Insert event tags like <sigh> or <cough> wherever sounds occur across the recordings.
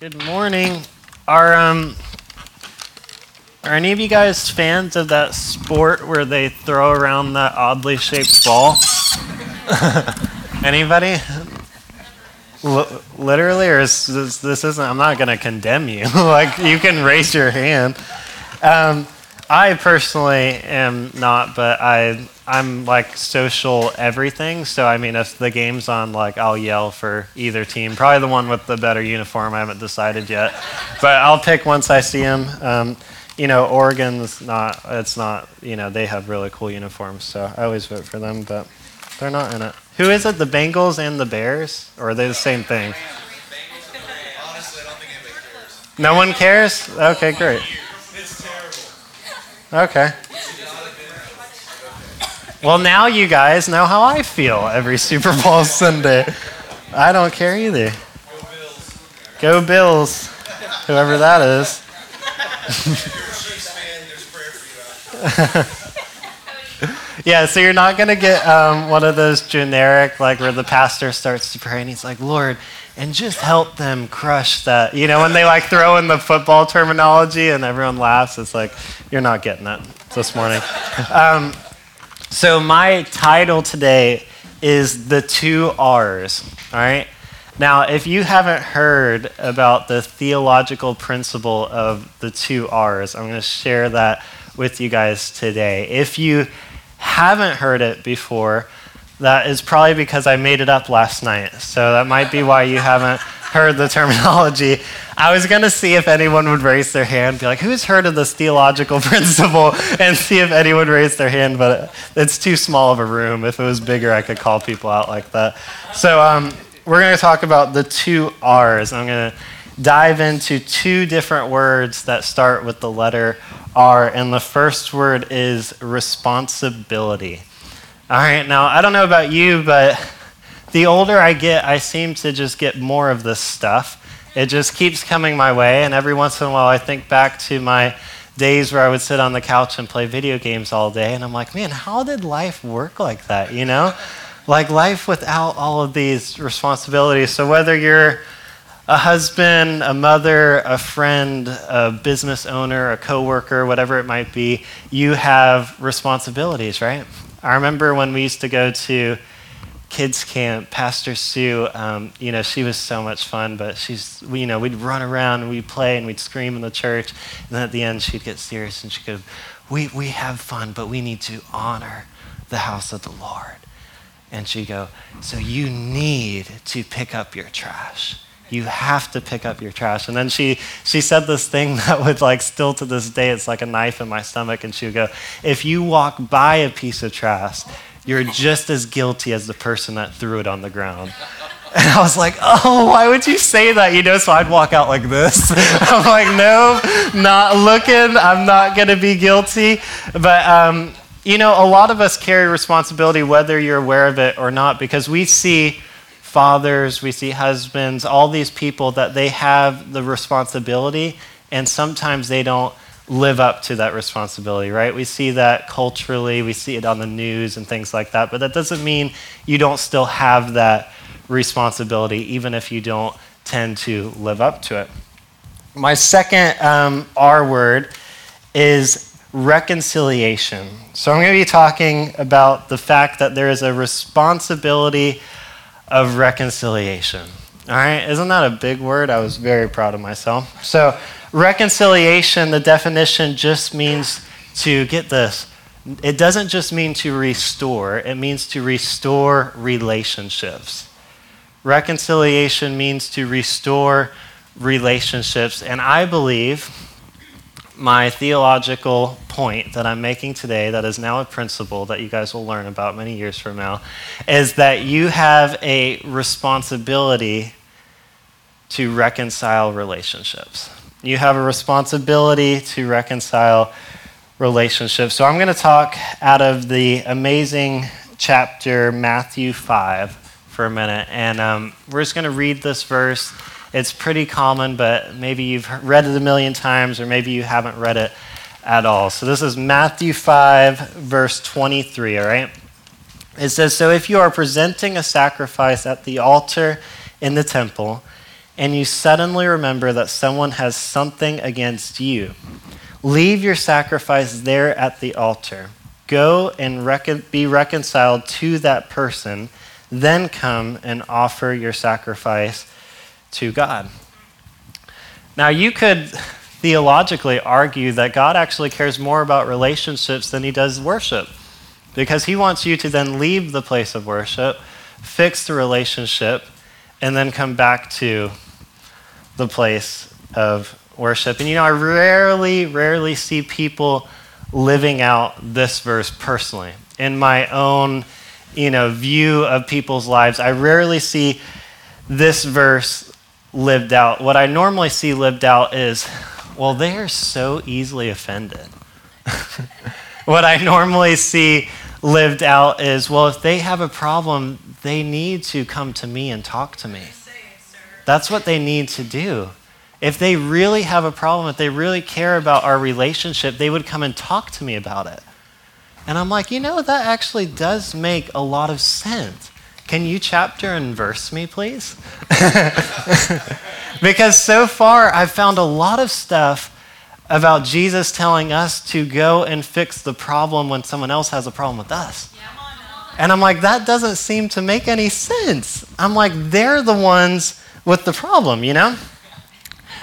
Good morning. Are um are any of you guys fans of that sport where they throw around that oddly shaped ball? <laughs> Anybody? L- literally, or is this, this isn't? I'm not going to condemn you. <laughs> like you can raise your hand. Um, I personally am not, but I I'm like social everything. So I mean, if the game's on, like I'll yell for either team. Probably the one with the better uniform. I haven't decided yet, but I'll pick once I see them. Um, you know, Oregon's not. It's not. You know, they have really cool uniforms, so I always vote for them. But they're not in it. Who is it? The Bengals and the Bears, or are they the same thing? No one cares. Okay, great. Okay. Well, now you guys know how I feel every Super Bowl <laughs> Sunday. I don't care either. Go Bills, Go Bills. whoever that is. <laughs> yeah, so you're not going to get um, one of those generic, like where the pastor starts to pray and he's like, Lord, and just help them crush that. You know, when they like throw in the football terminology and everyone laughs, it's like, you're not getting it this morning. <laughs> Um, so, my title today is The Two R's, all right? Now, if you haven't heard about the theological principle of the two R's, I'm going to share that with you guys today. If you haven't heard it before, that is probably because I made it up last night. So that might be why you haven't heard the terminology. I was going to see if anyone would raise their hand, be like, who's heard of this theological <laughs> principle? And see if anyone raised their hand, but it's too small of a room. If it was bigger, I could call people out like that. So um, we're going to talk about the two R's. I'm going to dive into two different words that start with the letter R, and the first word is responsibility. All right, now I don't know about you, but the older I get, I seem to just get more of this stuff. It just keeps coming my way, and every once in a while I think back to my days where I would sit on the couch and play video games all day, and I'm like, man, how did life work like that, you know? Like life without all of these responsibilities. So whether you're a husband, a mother, a friend, a business owner, a coworker, whatever it might be, you have responsibilities, right? I remember when we used to go to kids camp, Pastor Sue, um, you know, she was so much fun, but she's, you know, we'd run around and we'd play and we'd scream in the church. And then at the end, she'd get serious and she'd go, we, we have fun, but we need to honor the house of the Lord. And she'd go, so you need to pick up your trash you have to pick up your trash. And then she, she said this thing <laughs> that would, like, still to this day, it's like a knife in my stomach. And she would go, If you walk by a piece of trash, you're just as guilty as the person that threw it on the ground. <laughs> And I was like, oh, why would you say that? You know, so I'd walk out like this. <laughs> I'm like, no, not looking. I'm not going to be guilty. But, um, you know, a lot of us carry responsibility whether you're aware of it or not because we see fathers, we see husbands, all these people that they have the responsibility, and sometimes they don't live up to that responsibility, right? We see that culturally, we see it on the news and things like that, but that doesn't mean you don't still have that responsibility, even if you don't tend to live up to it. My second um, R word is reconciliation. So I'm going to be talking about the fact that there is a responsibility of reconciliation. All right, isn't that a big word? I was very proud of myself. So, reconciliation, the definition just means to get this. It doesn't just mean to restore, it means to restore relationships. Reconciliation means to restore relationships. And I believe my theological point that I'm making today, that is now a principle that you guys will learn about many years from now, is that you have a responsibility to reconcile relationships. You have a responsibility to reconcile relationships. So I'm going to talk out of the amazing chapter, Matthew 5, for a minute. And um, we're just going to read this verse it's pretty common, but maybe you've read it a million times or maybe you haven't read it at all. So this is Matthew 5, verse 23, all right? It says, So if you are presenting a sacrifice at the altar in the temple, and you suddenly remember that someone has something against you, leave your sacrifice there at the altar. Go and recon- be reconciled to that person, then come and offer your sacrifice to God. Now, you could theologically argue that God actually cares more about relationships than he does worship because he wants you to then leave the place of worship, fix the relationship, and then come back to the place of worship. And you know, I rarely, rarely see people living out this verse personally. In my own, you know, view of people's lives, I rarely see this verse lived out. What I normally see lived out is, well, they are so easily offended. <laughs> what I normally see lived out is, well, if they have a problem, they need to come to me and talk to me. That's what they need to do. If they really have a problem, if they really care about our relationship, they would come and talk to me about it. And I'm like, you know, that actually does make a lot of sense. Can you chapter and verse me, please? <laughs> because so far I've found a lot of stuff about Jesus telling us to go and fix the problem when someone else has a problem with us. And I'm like, that doesn't seem to make any sense. I'm like, they're the ones with the problem, you know?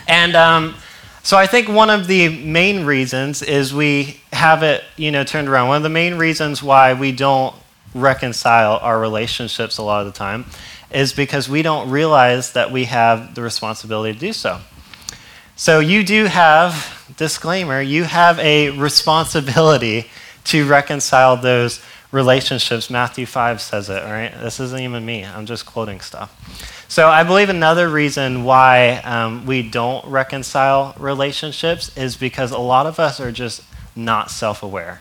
And um, so I think one of the main reasons is we have it, you know, turned around. One of the main reasons why we don't reconcile our relationships a lot of the time is because we don't realize that we have the responsibility to do so. So you do have, disclaimer, you have a responsibility to reconcile those relationships. Matthew 5 says it, right? This isn't even me, I'm just quoting stuff. So I believe another reason why um, we don't reconcile relationships is because a lot of us are just not self aware.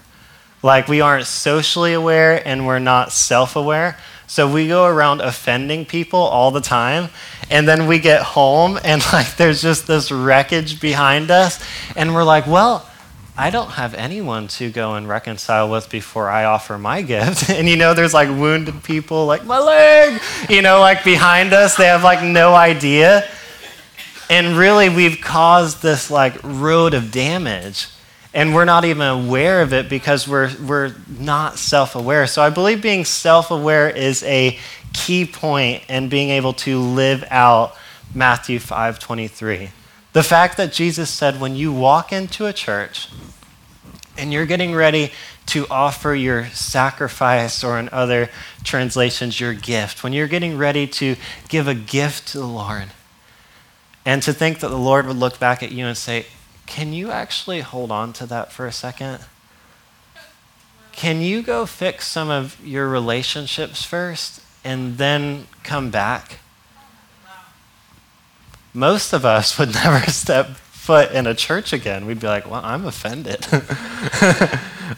Like we aren't socially aware and we're not self aware. So we go around offending people all the time. And then we get home <laughs> and like there's just this wreckage behind us. And we're like, well, I don't have anyone to go and reconcile with before I offer my <laughs> gift. And you know, there's like wounded people, like my leg, you know, like behind us. They have like no idea. And really, we've caused this like road of damage and we're not even aware of it because we're, we're not self aware. So I believe being self aware is a key point in being able to live out Matthew 5 23. The fact that Jesus said, when you walk into a church and you're getting ready to offer your sacrifice, or in other translations, your gift, when you're getting ready to give a gift to the Lord, and to think that the Lord would look back at you and say, can you actually hold on to that for a second? Can you go fix some of your relationships first and then come back? Most of us would <laughs> never step foot in a church again. We'd be like, well, I'm offended. <laughs>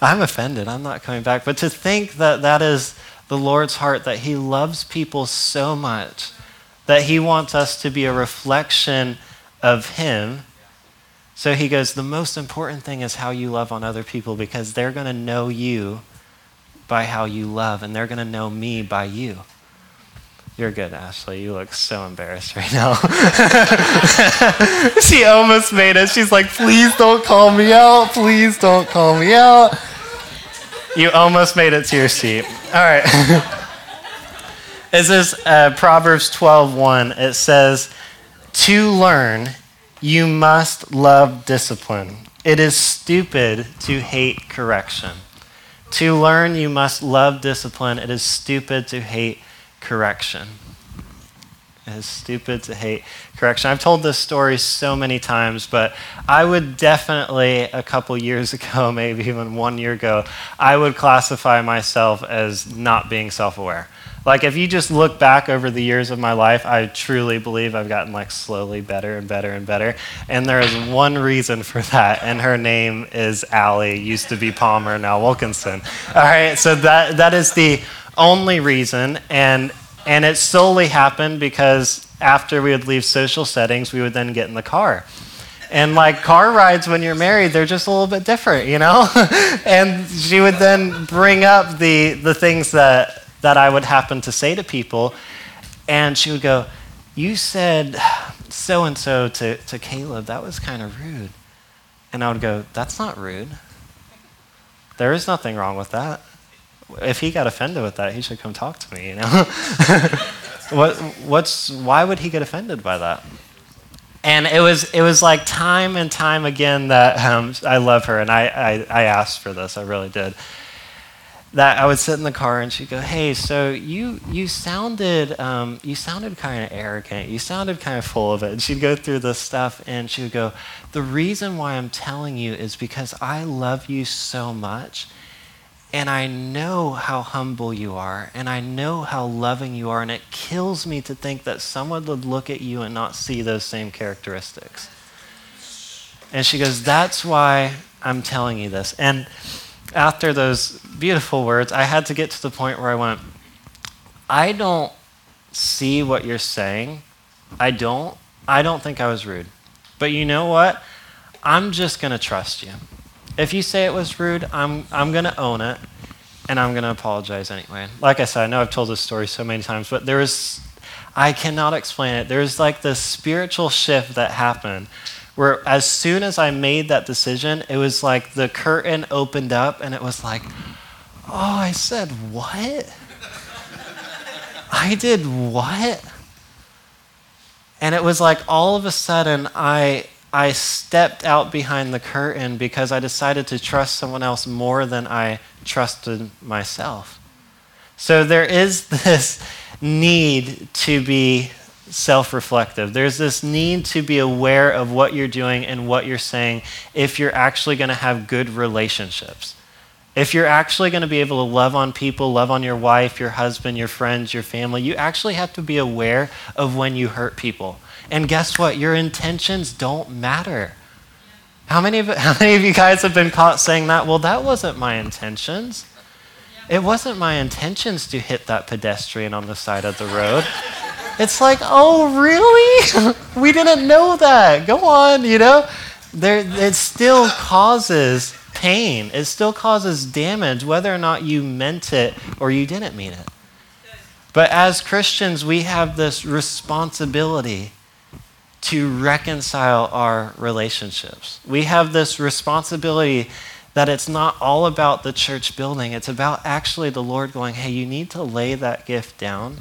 I'm offended. I'm not coming back. But to think that that is the Lord's heart, that He loves people so much, that He wants us to be a reflection of Him so he goes, The most important thing is how you love on other people because they're going to know you by how you love, and they're going to know me by you. You're good, Ashley. You look so embarrassed right now. <laughs> she almost made it. She's like, Please don't call me out. Please don't call me out. You almost made it to your seat. All right. <laughs> this is uh, Proverbs 12:1. It says, To learn you must love discipline. It is stupid to hate correction. To learn, you must love discipline. It is stupid to hate correction. It is stupid to hate correction. I've told this story so many times, but I would definitely, a couple years <laughs> ago, maybe even one year ago, I would classify myself as not being self aware. Like, if you just look back over the years of my life, I truly believe I've gotten like slowly better and better and better. And there is one reason for that, and her name is Allie, used to be Palmer, now Wilkinson. All right, so that, that is the only reason. And, and it solely happened because after we would leave social settings, we would then get in the car. And like car rides when you're married, they're just a little bit different, you know? <laughs> and she would then bring up the, the things that that I would happen to say to people. And she would go, You said so and so to Caleb, that was kind of rude. And I would go, That's not rude. There is nothing wrong with that. If he got offended with that, he should come talk to me, you know? <laughs> what, what's, why would he get offended by that? And it was, it was like time and time again that um, I love her, and I, I, I asked for this, I really did that I would sit in the car and she'd go, "Hey, so you you sounded um, you sounded kind of arrogant. You sounded kind of full of it." And she'd go through this stuff and she would go, "The reason why I'm telling you is because I love you so much." And I know how humble you are, and I know how loving you are, and it kills me to think that someone would look at you and not see those same characteristics. And she goes, That's why I'm telling you this. And after those beautiful words, I had to get to the point where I went, I don't see what you're saying. I don't. I don't think I was rude. But you know what? I'm just going to trust you. If you say it was rude, I'm, I'm going to own it and I'm going to apologize anyway. Like I said, I know I've told this story so many times, but there was, I cannot explain it. There's like this spiritual shift that happened where as soon as I made that decision, it was like the curtain opened up and it was like, oh, I said what? I did what? And it was like all of a sudden I I stepped out behind the curtain because I decided to trust someone else more than I trusted myself. So there is <laughs> this need to be self reflective. There's this need to be aware of what you're doing and what you're saying if you're actually going to have good relationships. If you're actually going to be able to love on people, love on your wife, your husband, your friends, your family, you actually have to be aware of when you hurt people. And guess what? Your intentions don't matter. How many of, <laughs> how many of you guys have been caught saying that? Well, that wasn't my intentions. It wasn't my intentions to hit that pedestrian on the side of the road. <laughs> It's like, oh, really? <laughs> we didn't know that. Go on, you know? There, it still causes pain. It still causes damage, whether or not you meant it or you didn't mean it. But as Christians, we have this responsibility to reconcile our relationships. We have this responsibility that it's not all about the church building, it's about actually the Lord going, hey, you need to lay that gift down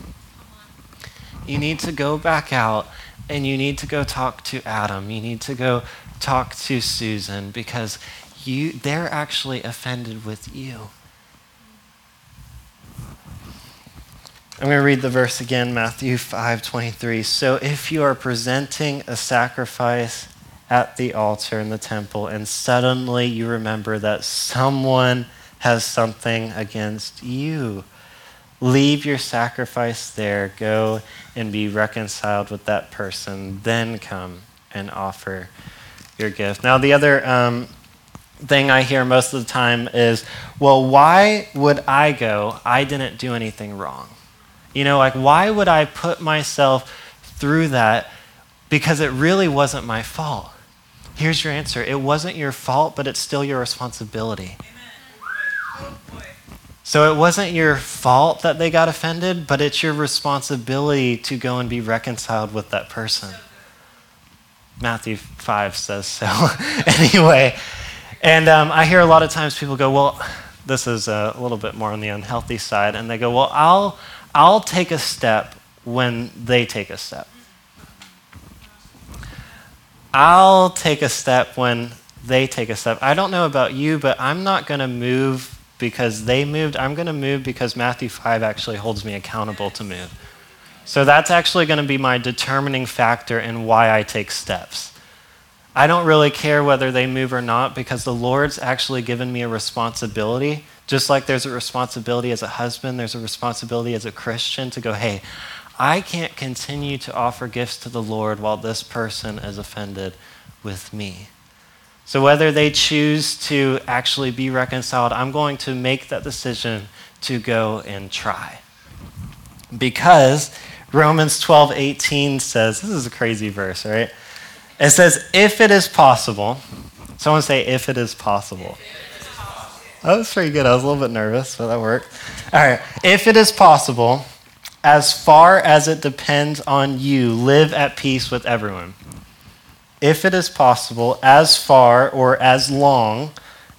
you need to go back out and you need to go talk to Adam. You need to go talk to Susan because you, they're actually offended with you. I'm going to read the verse again, Matthew 5:23. So if you are presenting a sacrifice at the altar in the temple and suddenly you remember that someone has something against you, Leave your sacrifice there. Go and be reconciled with that person. Then come and offer your gift. Now, the other um, thing I hear most of the time is, well, why would I go? I didn't do anything wrong. You know, like, why would I put myself through that? Because it really wasn't my fault. Here's your answer it wasn't your fault, but it's still your responsibility. So it wasn't your fault that they got offended, but it's your responsibility to go and be reconciled with that person. Matthew 5 says so. <laughs> anyway, and um, I hear a lot of times people go, well, this is a little bit more on the unhealthy side, and they go, well, I'll, I'll take a step when they take a step. I'll take a step when they take a step. I don't know about you, but I'm not going to move because they moved. I'm going to move because Matthew 5 actually holds me accountable to move. So that's actually going to be my determining factor in why I take steps. I don't really care whether they move or not because the Lord's actually given me a responsibility. Just like there's a responsibility as a husband, there's a responsibility as a Christian to go, hey, I can't continue to offer gifts to the Lord while this person is offended with me. So, whether they choose to actually be reconciled, I'm going to make that decision to go and try. Because Romans 12 18 says, this is a crazy verse, right? It says, if it is possible, someone say, if it is possible. That was pretty good. I was a little bit nervous, but that worked. All right. If it is possible, as far as it depends on you, live at peace with everyone. If it is possible, as far or as long,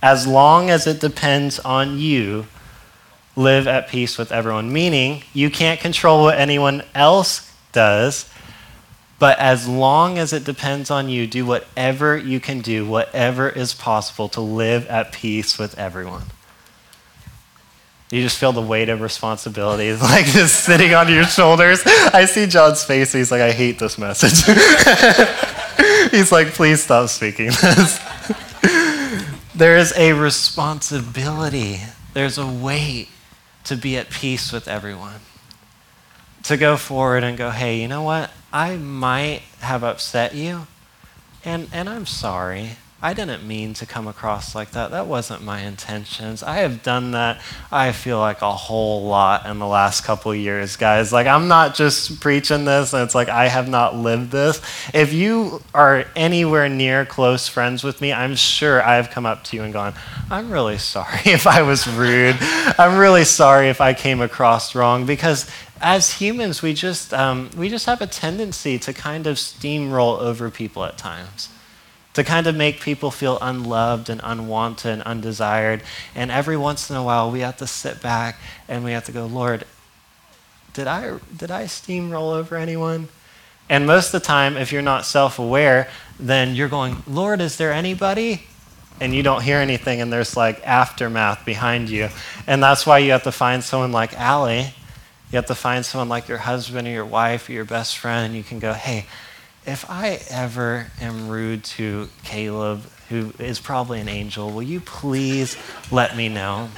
as long as it depends on you, live at peace with everyone. Meaning, you can't control what anyone else does, but as long as it depends on you, do whatever you can do, whatever is possible to live at peace with everyone. You just feel the weight of responsibility <laughs> like just sitting on your shoulders. I see John's face. He's like, I hate this message. <laughs> he's like, please stop speaking this. <laughs> there is a responsibility, there's a weight to be at peace with everyone. To go forward and go, hey, you know what? I might have upset you, and, and I'm sorry. I didn't mean to come across like that. That wasn't my intentions. I have done that, I feel like a whole lot in the last couple years, guys. Like, I'm not just preaching this, and it's like I have not lived this. If you are anywhere near close friends with me, I'm sure I've come up to you and gone, I'm really <laughs> sorry if I was rude. I'm really sorry if I came across wrong because as humans, we just, um, we just have a tendency to kind of steamroll over people at times to kind of make people feel unloved and unwanted and undesired. And every once in a while, we have to sit back and we have to go, Lord, did I, did I steamroll over anyone? And most of the time, if you're not self aware, then you're going, Lord, is there anybody? And you don't hear anything, and there's like aftermath behind you. And that's why you have to find someone like Allie. You have to find someone like your husband or your wife or your best friend, and you can go, hey, if I ever am rude to Caleb, who is probably an angel, will you please let me know?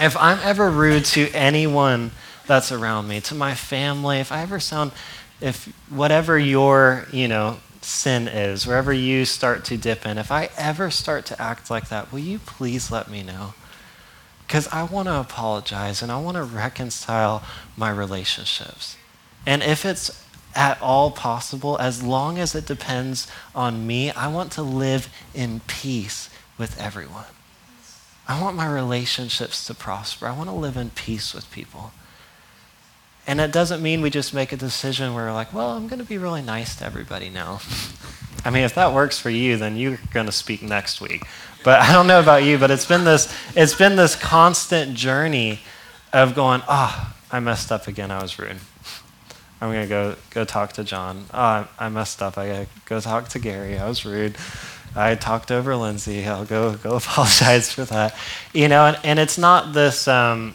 If I'm ever rude to anyone that's around me, to my family, if I ever sound, if whatever your, you know, sin is, wherever you start to dip in, if I ever start to act like that, will you please let me know? Because I want to apologize and I want to reconcile my relationships. And if it's at all possible, as long as it depends on me, I want to live in peace with everyone. I want my relationships to prosper. I want to live in peace with people. And it doesn't mean we just make a decision where we're like, well, I'm going to be really nice to everybody now. <laughs> I mean, if that works for you, then you're going to speak next week. But I don't know about you, but it's been this, it's been this constant journey of going, oh, I messed up again. I was rude. I'm gonna go go talk to John. Oh, I messed up. I gotta go talk to Gary. I was rude. I talked over Lindsay. I'll go go <laughs> apologize for that. You know, and, and it's not this um,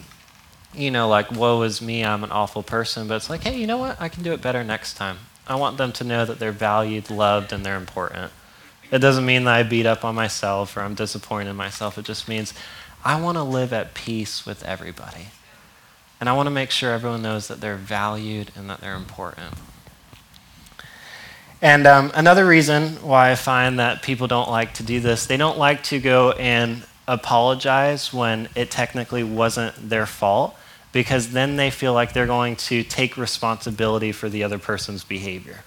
you know, like, woe is me, I'm an awful person, but it's like, hey, you know what? I can do it better next time. I want them to know that they're valued, loved, and they're important. It doesn't mean that I beat up on myself or I'm disappointed in myself. It just means I want to live at peace with everybody. And I want to make sure everyone knows that they're valued and that they're important. And um, another reason why I find that people don't like to do this, they don't like to go and apologize when it technically wasn't their fault, because then they feel like they're going to take responsibility for the other person's behavior.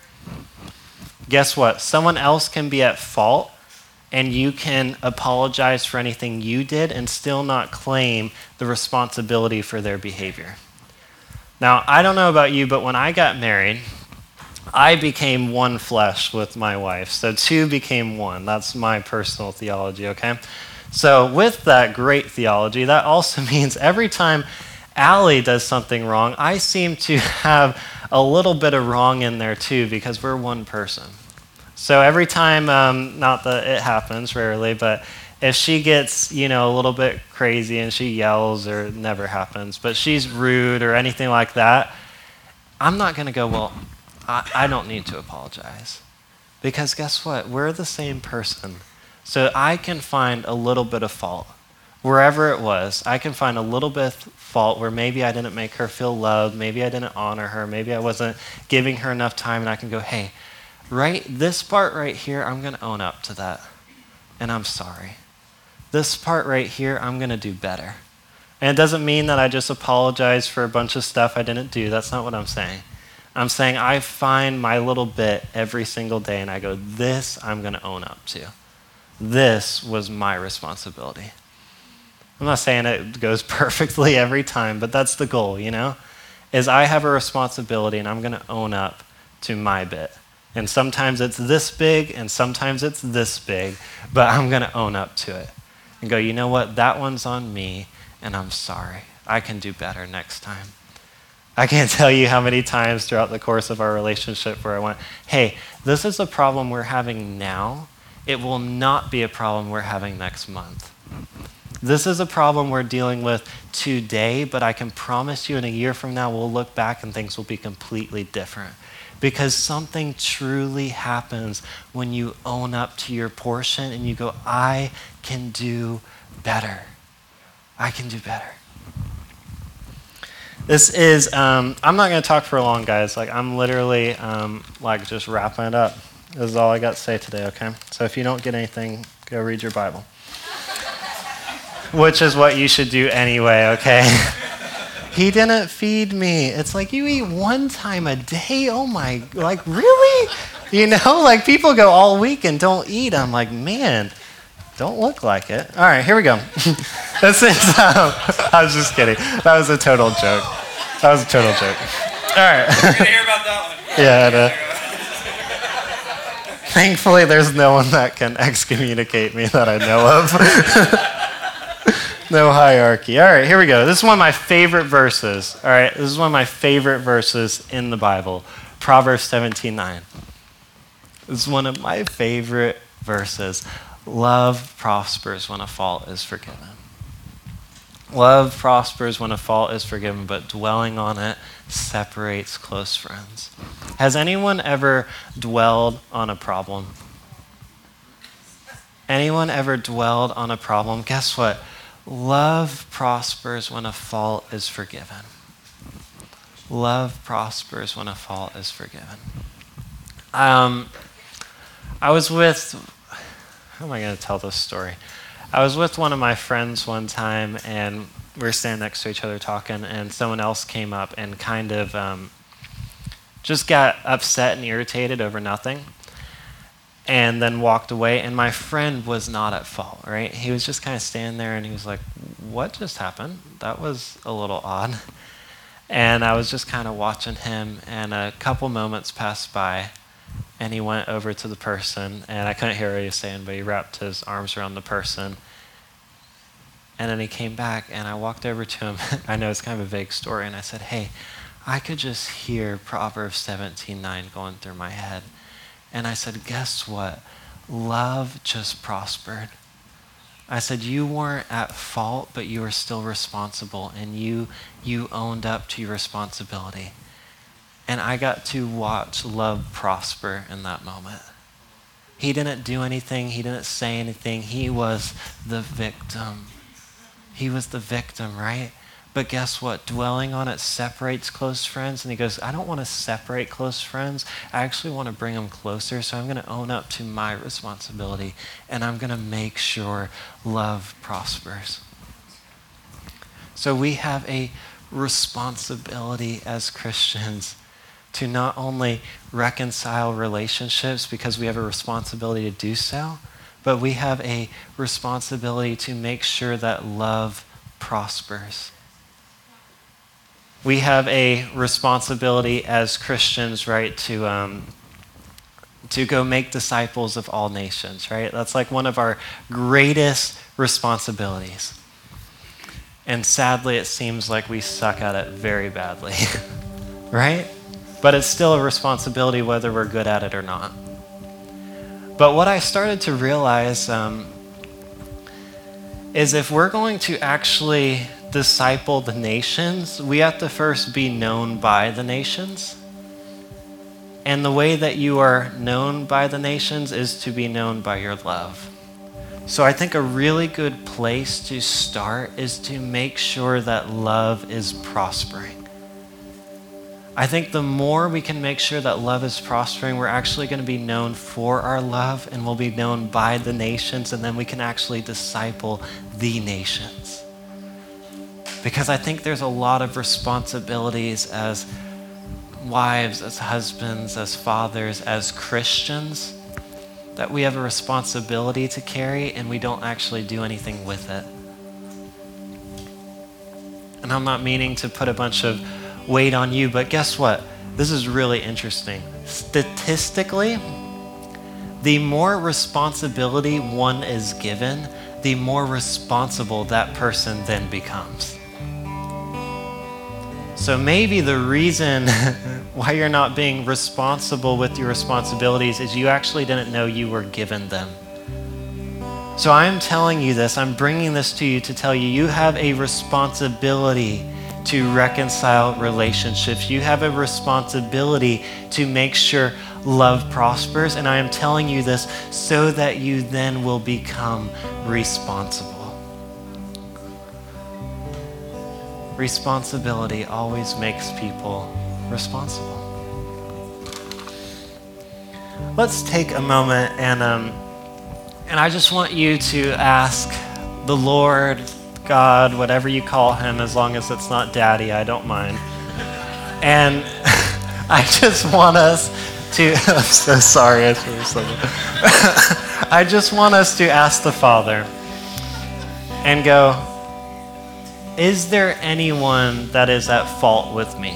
Guess what? Someone else can be at fault and you can apologize for anything you did and still not claim the responsibility for their behavior. Now, I don't know about you, but when I got married, I became one flesh with my wife. So two became one. That's my personal theology, okay? So, with that great theology, that also <laughs> means every time Allie does something wrong, I seem to <laughs> have a little bit of wrong in there too because we're one person. So every time, um, not that it happens rarely, but if she gets, you know, a little bit crazy and she yells or never happens, but she's rude or anything like that, I'm not going to go, well, I, I don't need to apologize. Because guess what? We're the same person. So I can find a little bit of fault. Wherever it was, I can find a little bit of fault where maybe I didn't make her feel loved, maybe I didn't honor her, maybe I wasn't giving her enough time, and I can go, hey, right this part right here, I'm going to own up to that. And I'm sorry. This part right here, I'm going to do better. And it doesn't mean that I just apologize for a bunch of stuff I didn't do. That's not what I'm saying. I'm saying I find my little bit every single day and I go, this I'm going to own up to. This was my responsibility. I'm not saying it goes <laughs> perfectly every time, but that's the goal, you know? is I have a responsibility and I'm going to own up to my bit. And sometimes it's this big and sometimes it's this big, but I'm going to own up to it and go, you know what? That one's on me and I'm sorry. I can do better next time. I can't <laughs> tell you how many times throughout the course of our relationship where I went, hey, this is a problem we're having now. It will not be a problem we're having next month. This is a problem we're dealing with today, but I can promise you in a year from now, we'll look back and things will be completely different. Because something truly happens when you own up to your portion and you go, I can do better. I can do better. This is, um, I'm not going to talk for long, guys. Like, I'm literally, um, like, just wrapping it up. This is all I got to say today, okay? So if you don't get anything, go read your Bible. <laughs> Which is what you should do anyway, okay? <laughs> he didn't feed me. It's like you eat one time a day. Oh my, like really? You know, <laughs> like people go all week and don't eat. I'm like, man, don't look like it. All right, here we go. <laughs> this is, um, <laughs> I was just kidding. That was a total joke. That was a total joke. All right. We're gonna hear about that one. Yeah. Thankfully, there's no one that can excommunicate me that I know of. No hierarchy. All right, here we go. This is one of my favorite verses. All right, this is one of my favorite verses in the Bible. Proverbs 17:9. This is one of my favorite verses. Love prospers when a fault is forgiven. Love prospers when a fault is forgiven, but dwelling on it separates close friends. Has anyone ever dwelled on a problem? Anyone ever dwelled on a problem? Guess what? Love prospers when a fault is forgiven. Love prospers when a fault is forgiven. Um, I was with how am I going to tell this story? I was with one of my friends one time, and we were standing next to each other talking, and someone else came up and kind of um, just got upset and irritated over nothing, and then walked away. And my friend was not at fault, right? He was just kind of standing there, and he was like, "What just happened? That was a little odd." And I was just kind of watching him, and a couple moments passed by and he went over to the person, and I couldn't hear what he was saying, but he wrapped his arms around the person. And then he came back, and I walked over to him. <laughs> I know it's kind of a vague story, and I said, Hey, I could just hear Proverbs 17:9 going through my head. And I said, Guess what? Love just prospered. I said, You weren't at fault, but you were still responsible, and you, you owned up to your responsibility. And I got to watch love prosper in that moment. He didn't do anything, he didn't say anything. He was the victim. He was the victim, right? But guess what? Dwelling on it separates close friends. And he goes, I don't want to separate close friends. I actually want to bring them closer. So I'm going to own up to my responsibility and I'm going to make sure love prospers. So we have a responsibility as Christians to not only reconcile relationships because we have a responsibility to do so, but we have a responsibility to make sure that love prospers. We have a responsibility as Christians, right, to, um, to go make disciples of all nations, right? That's like one of our greatest responsibilities. And sadly, it seems like we suck at it very badly, <laughs> right? but it's still a responsibility whether we're good at it or not. But what I started to realize um, is if we're going to actually disciple the nations, we have to first be known by the nations. And the way that you are known by the nations is to be known by your love. So I think a really good place to start is to make sure that love is prospering. I think the more we can make sure that love is prospering, we're actually going to be known for our love and we'll be known by the nations, and then we can actually disciple the nations. Because I think there's a lot of responsibilities as wives, as husbands, as fathers, as Christians that we have a responsibility to carry and we don't actually do anything with it. And I'm not meaning to put a bunch of weight on you. But guess what? This is really interesting. Statistically, the more responsibility one is given, the more responsible that person then becomes. So maybe the reason <laughs> why you're not being responsible with your responsibilities is you actually didn't know you were given them. So I'm telling you this, I'm bringing this to you to tell you you have a responsibility to reconcile relationships. You have a responsibility to make sure love prospers. And I am telling you this so that you then will become responsible. Responsibility always makes people responsible. Let's take a moment and, um, and I just want you to ask the Lord, God, whatever you call him, as long as it's not daddy, I don't mind. And <laughs> I just want us to, <laughs> I'm so sorry, I <laughs> I just want us to ask the Father and go, is there anyone that is at fault with me?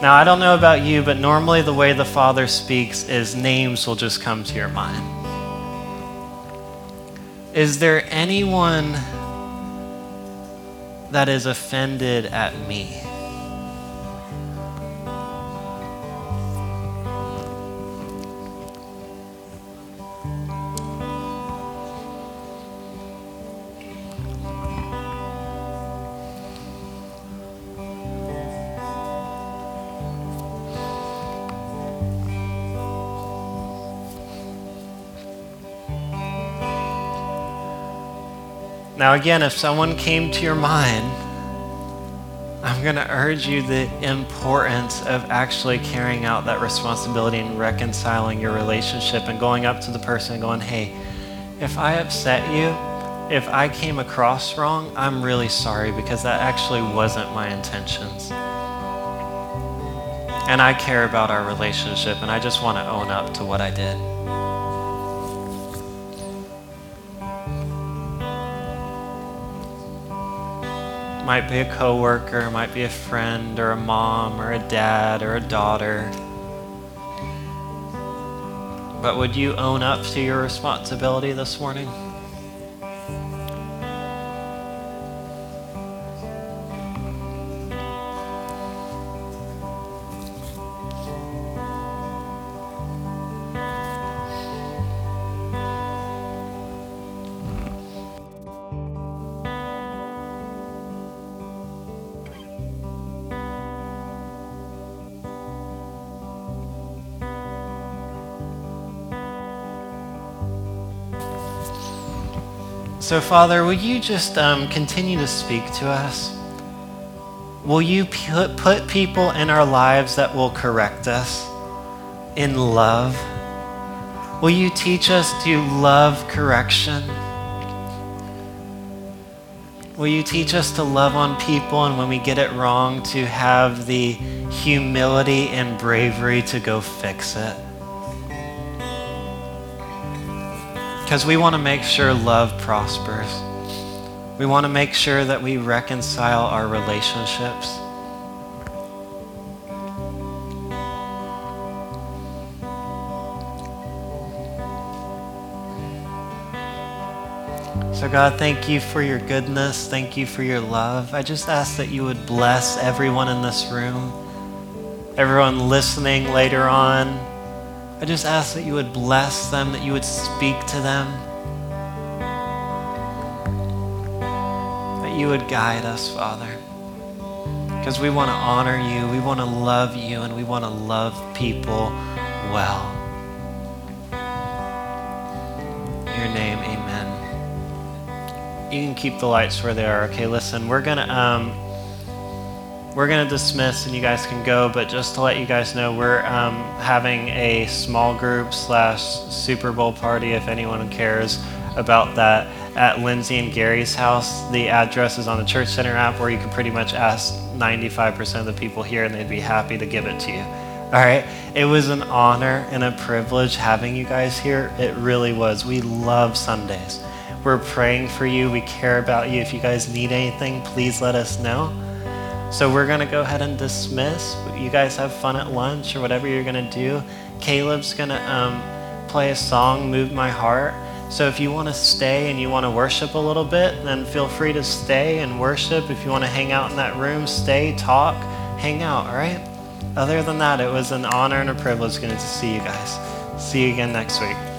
Now, I don't know about you, but normally the way the Father speaks is names will just come to your mind. Is there anyone that is offended at me? Now, again, if someone came to your mind, I'm going to urge you the importance of actually carrying out that responsibility and reconciling your relationship and going up to the person and going, hey, if I upset you, if I came across wrong, I'm really sorry because that actually wasn't my intentions. And I care about our relationship and I just want to own up to what I did. Might be a coworker, might be a friend or a mom or a dad or a daughter. But would you own up to your responsibility this morning? So, Father, will you just um, continue to speak to us? Will you put, put people in our lives that will correct us in love? Will you teach us to love correction? Will you teach us to love on people and when we get it wrong, to have the humility and bravery to go fix it? Because we want to make sure love prospers. We want to make sure that we reconcile our relationships. So, God, thank you for your goodness. Thank you for your love. I just ask that you would bless everyone in this room, everyone listening later on. I just ask that you would bless them, that you would speak to them, that you would guide us, Father. Because we want to honor you, we want to love you, and we want to love people well. In your name, amen. You can keep the lights where they are. Okay, listen, we're going to. Um, we're going to dismiss and you guys can go, but just to let you guys know, we're um, having a small group slash Super Bowl party if anyone cares about that at Lindsay and Gary's house. The address is on the Church Center app where you can pretty much ask 95% of the people here and they'd be happy to give it to you. All right. It was an honor and a privilege having you guys here. It really was. We love Sundays. We're praying for you. We care about you. If you guys need anything, please let us know. So we're going to go ahead and dismiss. You guys have fun at lunch or whatever you're going to do. Caleb's going to um, play a song, Move My Heart. So if you want to stay and you want to worship a little bit, then feel free to stay and worship. If you want to hang out in that room, stay, talk, hang out, all right? Other than that, it was an honor and a privilege to see you guys. See you again next week.